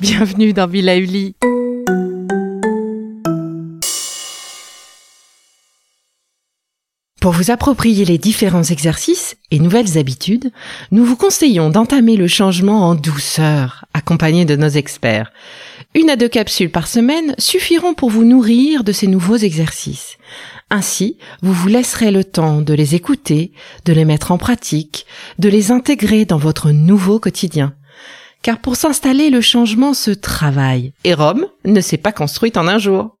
Bienvenue dans Villa. Pour vous approprier les différents exercices et nouvelles habitudes, nous vous conseillons d'entamer le changement en douceur, accompagné de nos experts. Une à deux capsules par semaine suffiront pour vous nourrir de ces nouveaux exercices. Ainsi, vous vous laisserez le temps de les écouter, de les mettre en pratique, de les intégrer dans votre nouveau quotidien car pour s'installer, le changement se travaille, et Rome ne s'est pas construite en un jour.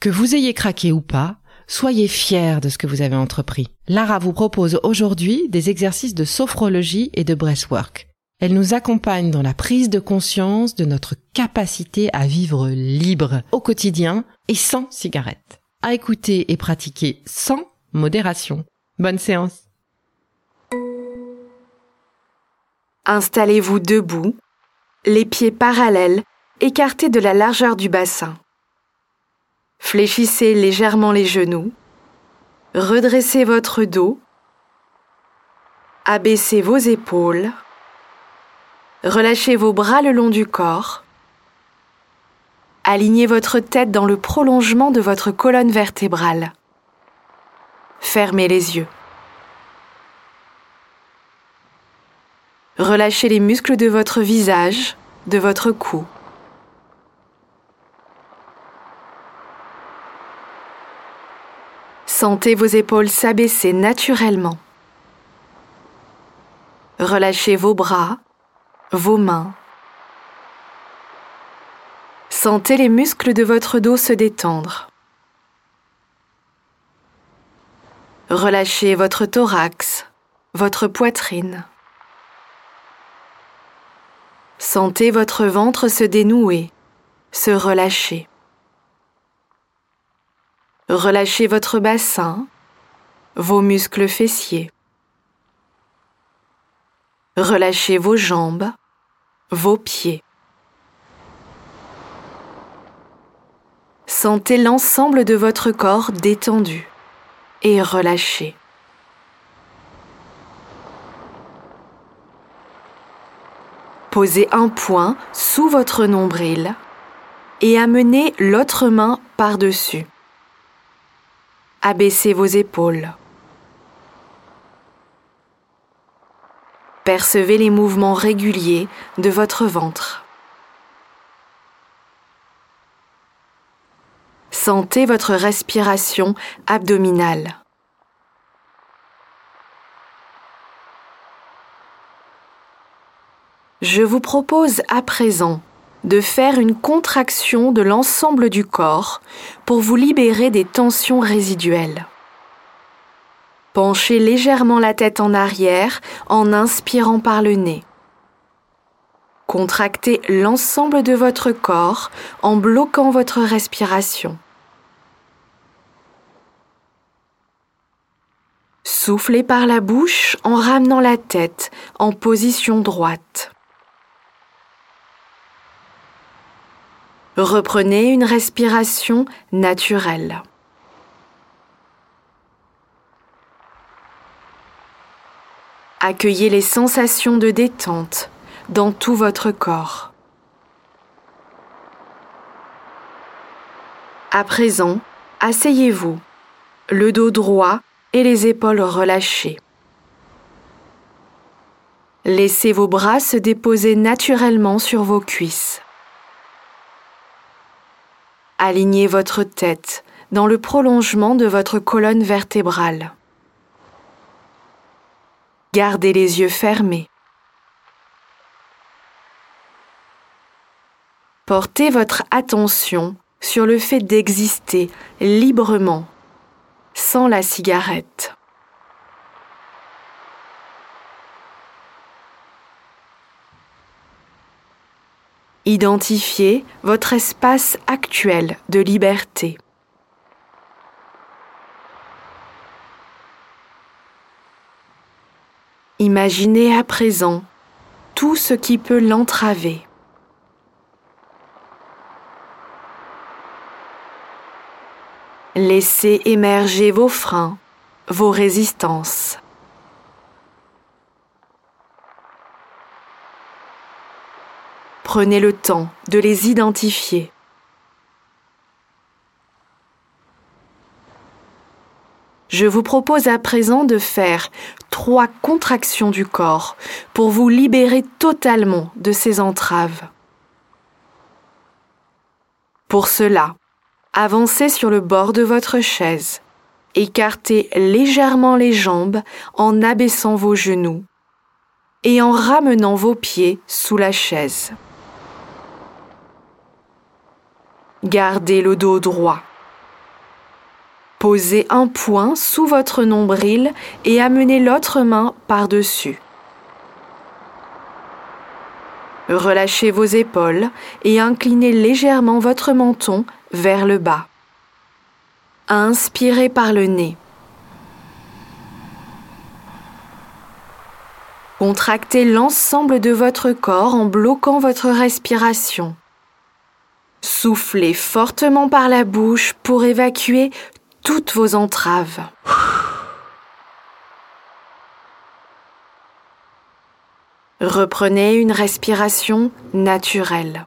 Que vous ayez craqué ou pas, soyez fiers de ce que vous avez entrepris. Lara vous propose aujourd'hui des exercices de sophrologie et de breathwork. Elle nous accompagne dans la prise de conscience de notre capacité à vivre libre au quotidien et sans cigarette. À écouter et pratiquer sans modération. Bonne séance. Installez-vous debout, les pieds parallèles, écartés de la largeur du bassin. Fléchissez légèrement les genoux, redressez votre dos, abaissez vos épaules, relâchez vos bras le long du corps, alignez votre tête dans le prolongement de votre colonne vertébrale. Fermez les yeux. Relâchez les muscles de votre visage, de votre cou. Sentez vos épaules s'abaisser naturellement. Relâchez vos bras, vos mains. Sentez les muscles de votre dos se détendre. Relâchez votre thorax, votre poitrine. Sentez votre ventre se dénouer, se relâcher. Relâchez votre bassin, vos muscles fessiers. Relâchez vos jambes, vos pieds. Sentez l'ensemble de votre corps détendu et relâché. Posez un poing sous votre nombril et amenez l'autre main par-dessus. Abaissez vos épaules. Percevez les mouvements réguliers de votre ventre. Sentez votre respiration abdominale. Je vous propose à présent de faire une contraction de l'ensemble du corps pour vous libérer des tensions résiduelles. Penchez légèrement la tête en arrière en inspirant par le nez. Contractez l'ensemble de votre corps en bloquant votre respiration. Soufflez par la bouche en ramenant la tête en position droite. Reprenez une respiration naturelle. Accueillez les sensations de détente dans tout votre corps. À présent, Asseyez-vous, le dos droit et les épaules relâchées. Laissez vos bras se déposer naturellement sur vos cuisses. Alignez votre tête dans le prolongement de votre colonne vertébrale. Gardez les yeux fermés. Portez votre attention sur le fait d'exister librement, sans la cigarette. Identifiez votre espace actuel de liberté. Imaginez à présent tout ce qui peut l'entraver. Laissez émerger vos freins, vos résistances. Prenez le temps de les identifier. Je vous propose à présent de faire trois contractions du corps pour vous libérer totalement de ces entraves. Pour cela, avancez sur le bord de votre chaise, écartez légèrement les jambes en abaissant vos genoux et en ramenant vos pieds sous la chaise. Gardez le dos droit. Posez un poing sous votre nombril et amenez l'autre main par-dessus. Relâchez vos épaules et inclinez légèrement votre menton vers le bas. Inspirez par le nez. Contractez l'ensemble de votre corps en bloquant votre respiration. Soufflez fortement par la bouche pour évacuer toutes vos entraves. Reprenez une respiration naturelle.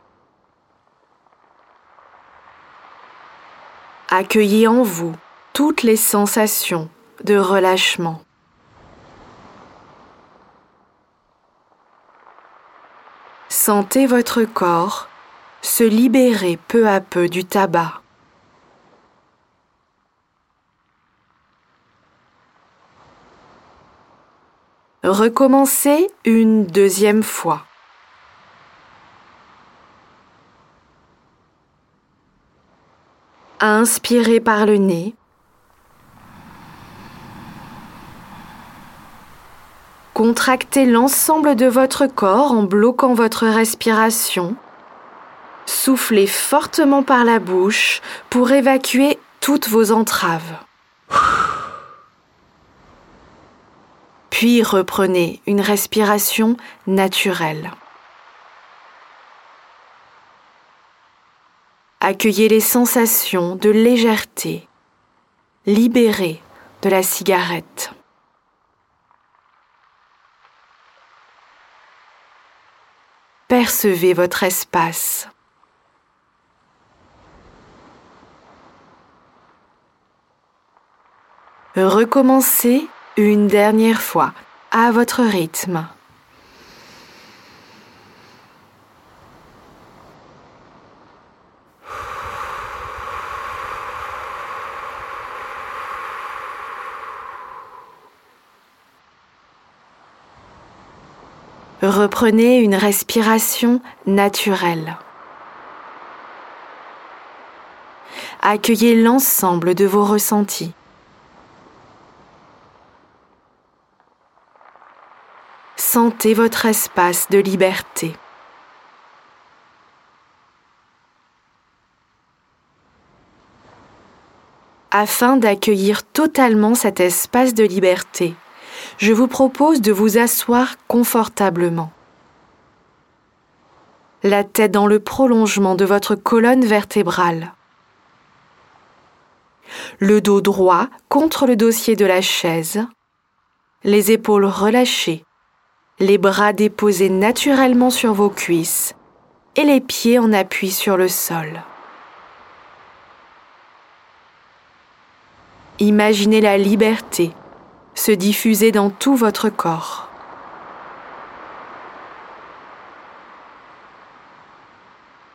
Accueillez en vous toutes les sensations de relâchement. Sentez votre corps se libérer peu à peu du tabac. Recommencez une deuxième fois. Inspirez par le nez. Contractez l'ensemble de votre corps en bloquant votre respiration. Soufflez fortement par la bouche pour évacuer toutes vos entraves. Puis reprenez une respiration naturelle. Accueillez les sensations de légèreté, libérées de la cigarette. Percevez votre espace. Recommencez une dernière fois à votre rythme. Reprenez une respiration naturelle. Accueillez l'ensemble de vos ressentis. Sentez votre espace de liberté. Afin d'accueillir totalement cet espace de liberté, je vous propose de vous asseoir confortablement. La tête dans le prolongement de votre colonne vertébrale. Le dos droit contre le dossier de la chaise. Les épaules relâchées. Les bras déposés naturellement sur vos cuisses et les pieds en appui sur le sol. Imaginez la liberté se diffuser dans tout votre corps.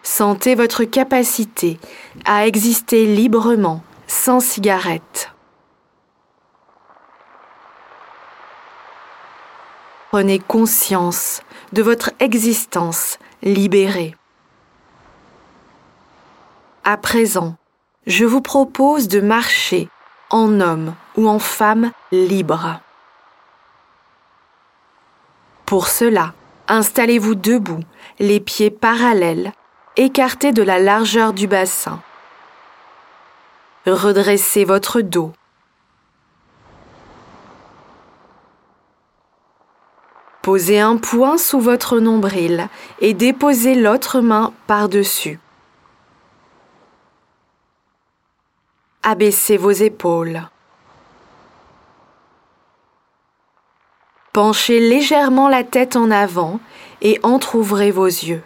Sentez votre capacité à exister librement, sans cigarette. Prenez conscience de votre existence libérée. À présent, je vous propose de marcher en homme ou en femme libre. Pour cela, installez-vous debout, les pieds parallèles, écartés de la largeur du bassin. Redressez votre dos. Posez un poing sous votre nombril et déposez l'autre main par-dessus. Abaissez vos épaules. Penchez légèrement la tête en avant et entr'ouvrez vos yeux.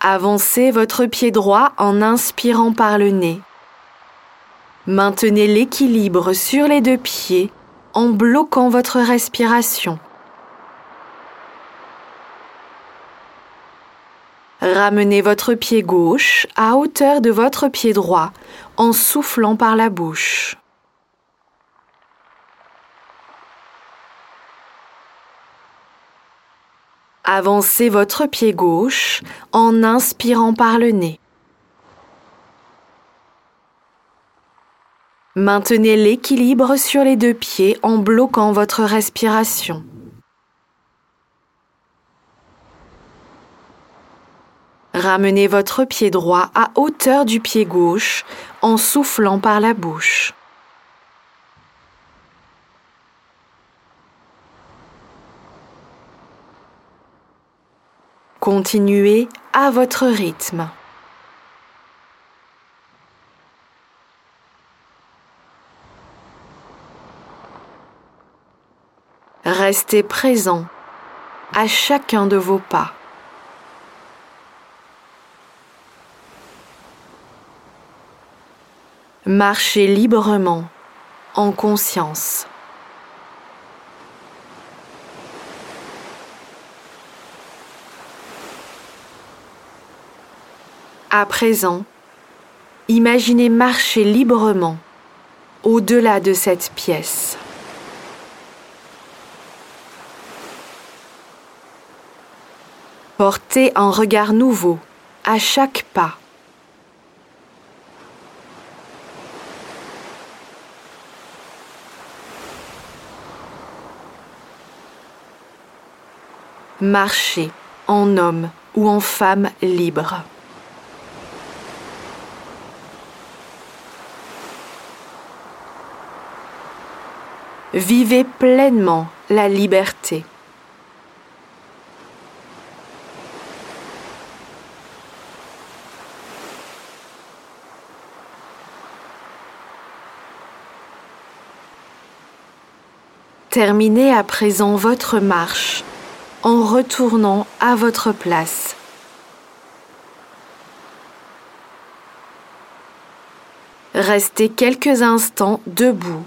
Avancez votre pied droit en inspirant par le nez. Maintenez l'équilibre sur les deux pieds en bloquant votre respiration. Ramenez votre pied gauche à hauteur de votre pied droit en soufflant par la bouche. Avancez votre pied gauche en inspirant par le nez. Maintenez l'équilibre sur les deux pieds en bloquant votre respiration. Ramenez votre pied droit à hauteur du pied gauche en soufflant par la bouche. Continuez à votre rythme. Restez présent à chacun de vos pas. Marchez librement, en conscience. À présent, imaginez marcher librement au-delà de cette pièce. Portez un regard nouveau à chaque pas. Marchez en homme ou en femme libre. Vivez pleinement la liberté. Terminez à présent votre marche en retournant à votre place. Restez quelques instants debout,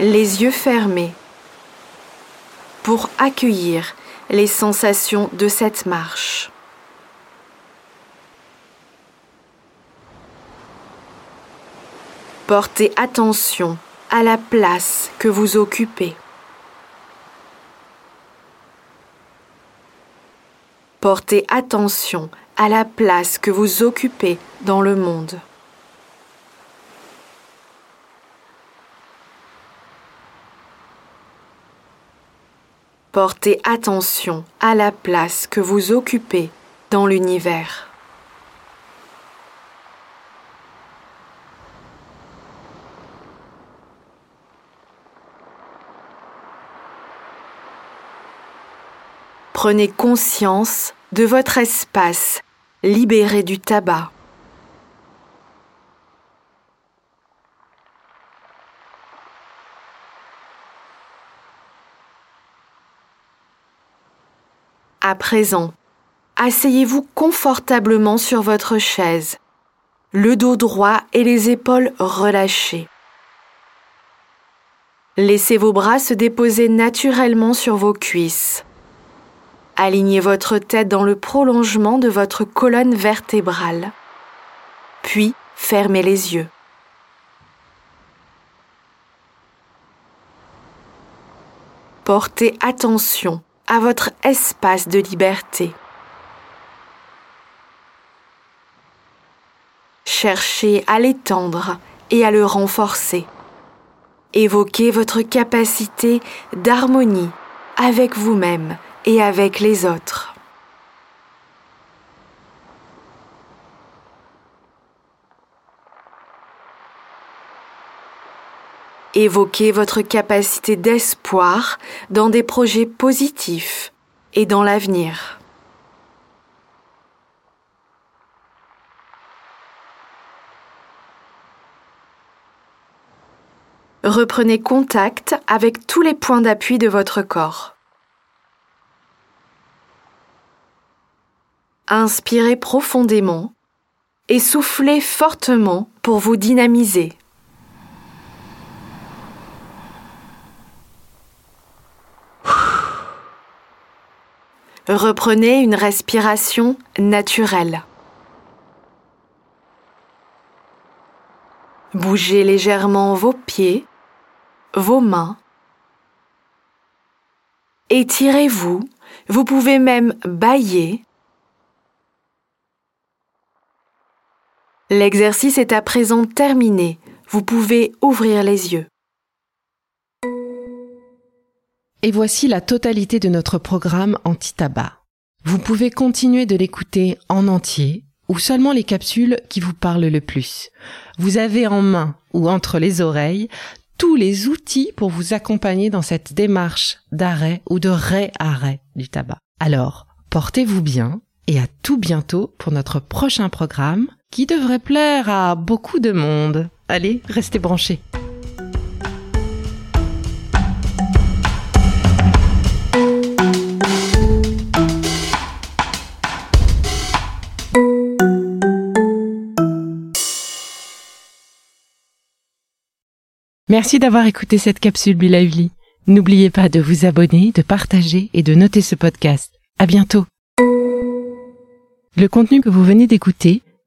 les yeux fermés, pour accueillir les sensations de cette marche. Portez attention à la place que vous occupez. Portez attention à la place que vous occupez dans le monde. Portez attention à la place que vous occupez dans l'univers. Prenez conscience de votre espace libéré du tabac. À présent, asseyez-vous confortablement sur votre chaise, le dos droit et les épaules relâchées. Laissez vos bras se déposer naturellement sur vos cuisses. Alignez votre tête dans le prolongement de votre colonne vertébrale. Puis, fermez les yeux. Portez attention à votre espace de liberté. Cherchez à l'étendre et à le renforcer. Évoquez votre capacité d'harmonie avec vous-même et avec les autres. Évoquez votre capacité d'espoir dans des projets positifs et dans l'avenir. Reprenez contact avec tous les points d'appui de votre corps. Inspirez profondément et soufflez fortement pour vous dynamiser. Reprenez une respiration naturelle. Bougez légèrement vos pieds, vos mains. Étirez-vous. Vous pouvez même bailler. L'exercice est à présent terminé. Vous pouvez ouvrir les yeux. Et voici la totalité de notre programme anti-tabac. Vous pouvez continuer de l'écouter en entier ou seulement les capsules qui vous parlent le plus. Vous avez en main ou entre les oreilles tous les outils pour vous accompagner dans cette démarche d'arrêt ou de réarrêt du tabac. Alors, portez-vous bien et à tout bientôt pour notre prochain programme qui devrait plaire à beaucoup de monde. Allez, restez branchés. Merci d'avoir écouté cette capsule Bilauli. N'oubliez pas de vous abonner, de partager et de noter ce podcast. À bientôt. Le contenu que vous venez d'écouter